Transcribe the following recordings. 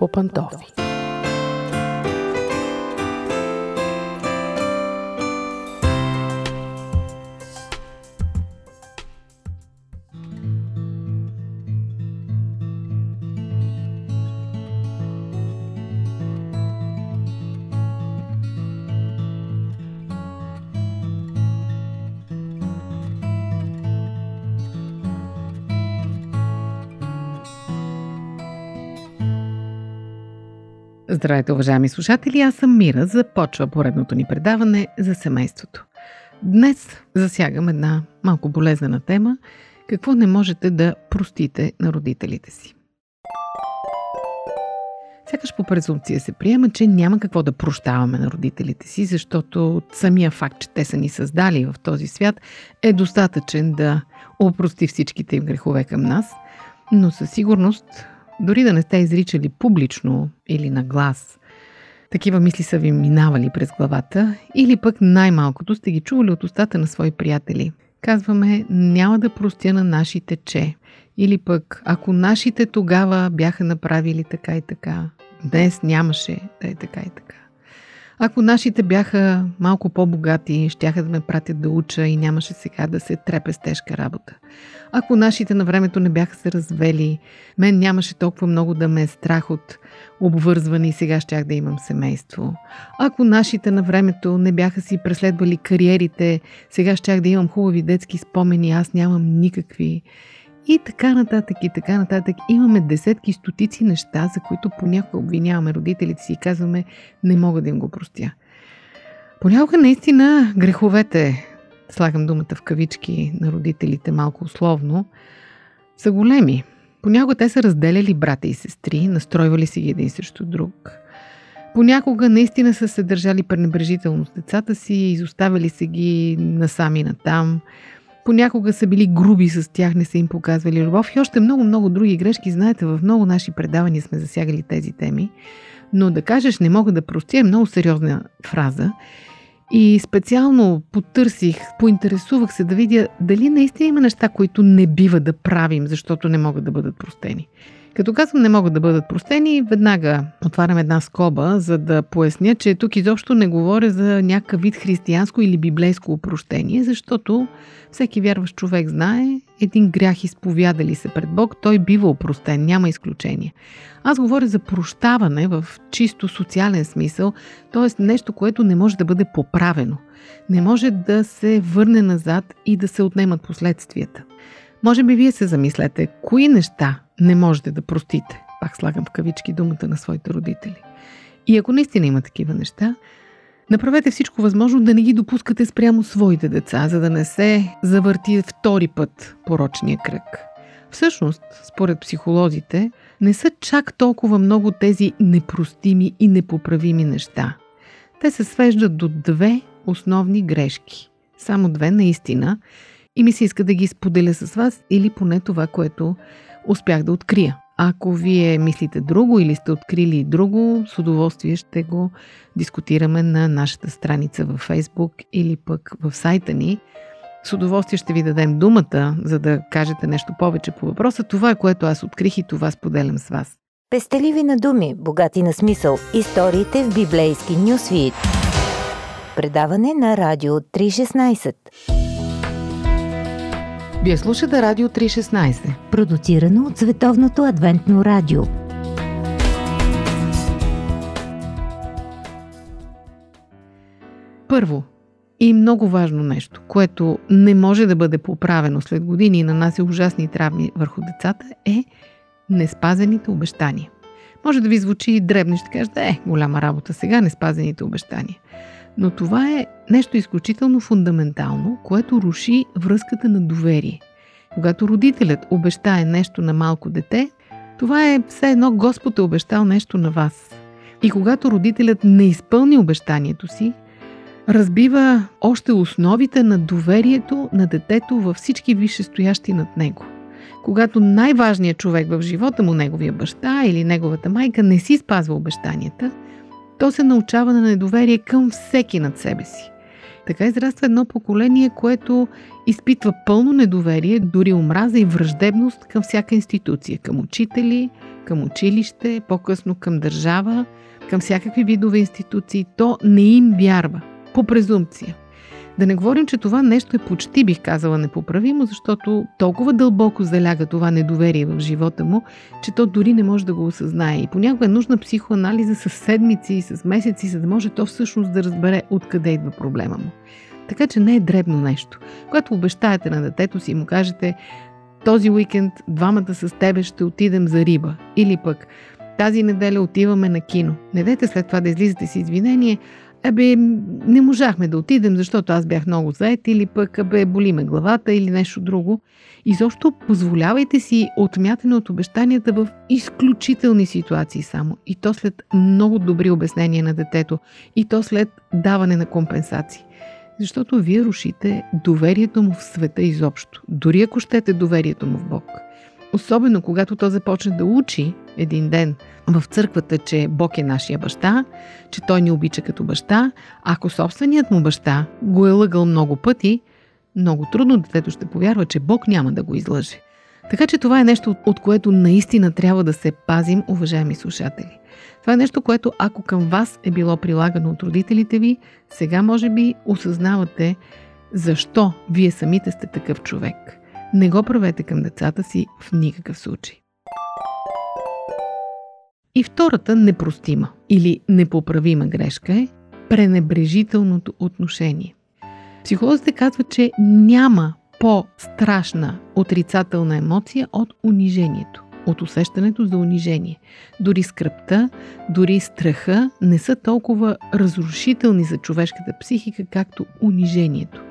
по Здравейте, уважаеми слушатели! Аз съм Мира. Започва поредното ни предаване за семейството. Днес засягам една малко болезнена тема. Какво не можете да простите на родителите си? Сякаш по презумпция се приема, че няма какво да прощаваме на родителите си, защото самия факт, че те са ни създали в този свят, е достатъчен да опрости всичките им грехове към нас. Но със сигурност дори да не сте изричали публично или на глас, такива мисли са ви минавали през главата или пък най-малкото сте ги чували от устата на свои приятели. Казваме, няма да простя на нашите че. Или пък, ако нашите тогава бяха направили така и така, днес нямаше да е така и така. Ако нашите бяха малко по-богати, щяха да ме пратят да уча и нямаше сега да се трепе с тежка работа. Ако нашите на времето не бяха се развели, мен нямаше толкова много да ме е страх от обвързване и сега щях да имам семейство. Ако нашите на времето не бяха си преследвали кариерите, сега щях да имам хубави детски спомени, аз нямам никакви. И така нататък, и така нататък. Имаме десетки, стотици неща, за които понякога обвиняваме родителите си и казваме, не мога да им го простя. Понякога наистина греховете, слагам думата в кавички на родителите малко условно, са големи. Понякога те са разделяли брата и сестри, настройвали си ги един срещу друг. Понякога наистина са се държали пренебрежително с децата си, изоставили се ги насами натам. там Понякога са били груби с тях, не са им показвали любов и още много-много други грешки. Знаете, в много наши предавания сме засягали тези теми. Но да кажеш не мога да простя е много сериозна фраза. И специално потърсих, поинтересувах се да видя дали наистина има неща, които не бива да правим, защото не могат да бъдат простени. Като казвам не могат да бъдат простени, веднага отварям една скоба, за да поясня, че тук изобщо не говоря за някакъв вид християнско или библейско опрощение, защото всеки вярващ човек знае, един грях изповядали се пред Бог, той бива опростен, няма изключение. Аз говоря за прощаване в чисто социален смисъл, т.е. нещо, което не може да бъде поправено. Не може да се върне назад и да се отнемат последствията. Може би вие се замислете, кои неща не можете да простите. Пак слагам в кавички думата на своите родители. И ако наистина има такива неща, направете всичко възможно да не ги допускате спрямо своите деца, за да не се завърти втори път порочния кръг. Всъщност, според психолозите, не са чак толкова много тези непростими и непоправими неща. Те се свеждат до две основни грешки. Само две наистина. И ми се иска да ги споделя с вас или поне това, което успях да открия. Ако вие мислите друго или сте открили друго, с удоволствие ще го дискутираме на нашата страница във Facebook или пък в сайта ни. С удоволствие ще ви дадем думата, за да кажете нещо повече по въпроса. Това е което аз открих и това споделям с вас. Пестеливи на думи, богати на смисъл. Историите в библейски нюсвит. Предаване на Радио 316. Вие слушате Радио 316. Продуцирано от Световното адвентно радио. Първо, и много важно нещо, което не може да бъде поправено след години и нанася ужасни травми върху децата, е неспазените обещания. Може да ви звучи и дребно, ще кажете, е, голяма работа сега, неспазените обещания. Но това е нещо изключително фундаментално, което руши връзката на доверие. Когато родителят обещае нещо на малко дете, това е все едно Господ е обещал нещо на вас. И когато родителят не изпълни обещанието си, разбива още основите на доверието на детето във всички висшестоящи над него. Когато най-важният човек в живота му, неговия баща или неговата майка, не си спазва обещанията, то се научава на недоверие към всеки над себе си. Така израства едно поколение, което изпитва пълно недоверие, дори омраза и враждебност към всяка институция, към учители, към училище, по-късно към държава, към всякакви видове институции. То не им вярва, по презумпция. Да не говорим, че това нещо е почти, бих казала, непоправимо, защото толкова дълбоко заляга това недоверие в живота му, че то дори не може да го осъзнае. И понякога е нужна психоанализа с седмици и с месеци, за да може то всъщност да разбере откъде идва проблема му. Така че не е дребно нещо. Когато обещаете на детето си и му кажете този уикенд двамата с тебе ще отидем за риба или пък тази неделя отиваме на кино. Не дайте след това да излизате с извинение, Абе, не можахме да отидем, защото аз бях много заед или пък, абе, боли ме главата или нещо друго. Изобщо позволявайте си отмятане от обещанията в изключителни ситуации само. И то след много добри обяснения на детето. И то след даване на компенсации. Защото вие рушите доверието му в света изобщо. Дори ако щете доверието му в Бог. Особено когато то започне да учи един ден в църквата, че Бог е нашия баща, че той ни обича като баща, ако собственият му баща го е лъгал много пъти, много трудно детето ще повярва, че Бог няма да го излъже. Така че това е нещо, от което наистина трябва да се пазим, уважаеми слушатели. Това е нещо, което ако към вас е било прилагано от родителите ви, сега може би осъзнавате защо вие самите сте такъв човек. Не го правете към децата си в никакъв случай. И втората непростима или непоправима грешка е пренебрежителното отношение. Психолозите казват, че няма по-страшна отрицателна емоция от унижението, от усещането за унижение. Дори скръпта, дори страха не са толкова разрушителни за човешката психика, както унижението.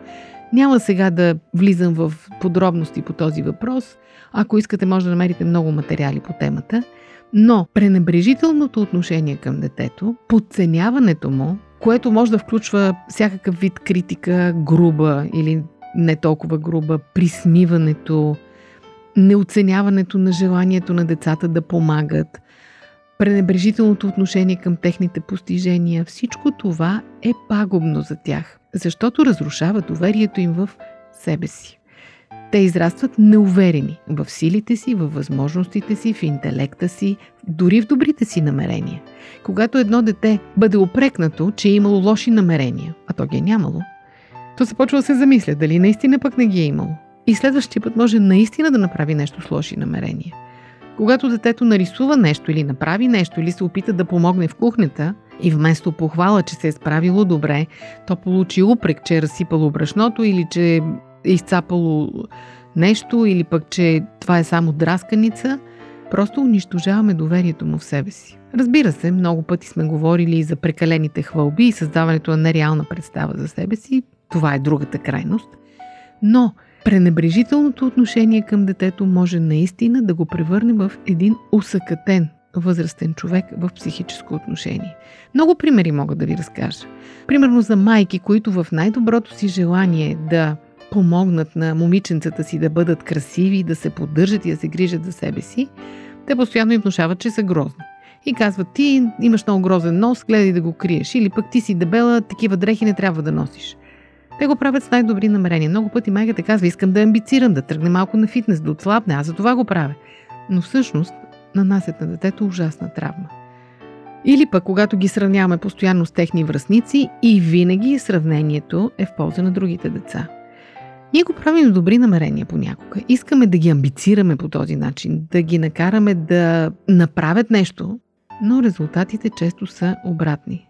Няма сега да влизам в подробности по този въпрос. Ако искате, може да намерите много материали по темата – но пренебрежителното отношение към детето, подценяването му, което може да включва всякакъв вид критика, груба или не толкова груба, присмиването, неоценяването на желанието на децата да помагат, пренебрежителното отношение към техните постижения, всичко това е пагубно за тях, защото разрушава доверието им в себе си. Те израстват неуверени в силите си, в възможностите си, в интелекта си, дори в добрите си намерения. Когато едно дете бъде опрекнато, че е имало лоши намерения, а то ги е нямало, то се почва да се замисля дали наистина пък не ги е имало. И следващия път може наистина да направи нещо с лоши намерения. Когато детето нарисува нещо или направи нещо или се опита да помогне в кухнята и вместо похвала, че се е справило добре, то получи упрек, че е разсипало брашното или че изцапало нещо или пък, че това е само драсканица, просто унищожаваме доверието му в себе си. Разбира се, много пъти сме говорили и за прекалените хвалби и създаването на нереална представа за себе си. Това е другата крайност. Но пренебрежителното отношение към детето може наистина да го превърне в един усъкътен възрастен човек в психическо отношение. Много примери мога да ви разкажа. Примерно за майки, които в най-доброто си желание да помогнат на момиченцата си да бъдат красиви, да се поддържат и да се грижат за себе си, те постоянно им внушават, че са грозни. И казват, ти имаш много грозен нос, гледай да го криеш. Или пък ти си дебела, такива дрехи не трябва да носиш. Те го правят с най-добри намерения. Много пъти майката казва, искам да амбицирам, да тръгне малко на фитнес, да отслабне, аз за това го правя. Но всъщност нанасят на детето ужасна травма. Или пък, когато ги сравняваме постоянно с техни връзници и винаги сравнението е в полза на другите деца. Ние го правим с добри намерения понякога. Искаме да ги амбицираме по този начин, да ги накараме да направят нещо, но резултатите често са обратни.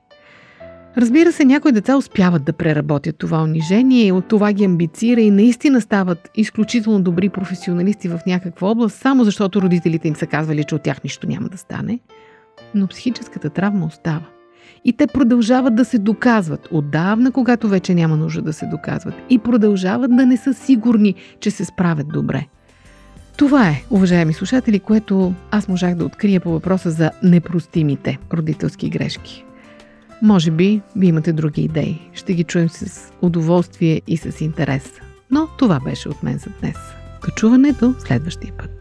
Разбира се, някои деца успяват да преработят това унижение и от това ги амбицира и наистина стават изключително добри професионалисти в някаква област, само защото родителите им са казвали, че от тях нищо няма да стане. Но психическата травма остава. И те продължават да се доказват отдавна, когато вече няма нужда да се доказват. И продължават да не са сигурни, че се справят добре. Това е, уважаеми слушатели, което аз можах да открия по въпроса за непростимите родителски грешки. Може би ви имате други идеи. Ще ги чуем с удоволствие и с интерес. Но това беше от мен за днес. До чуване до следващия път.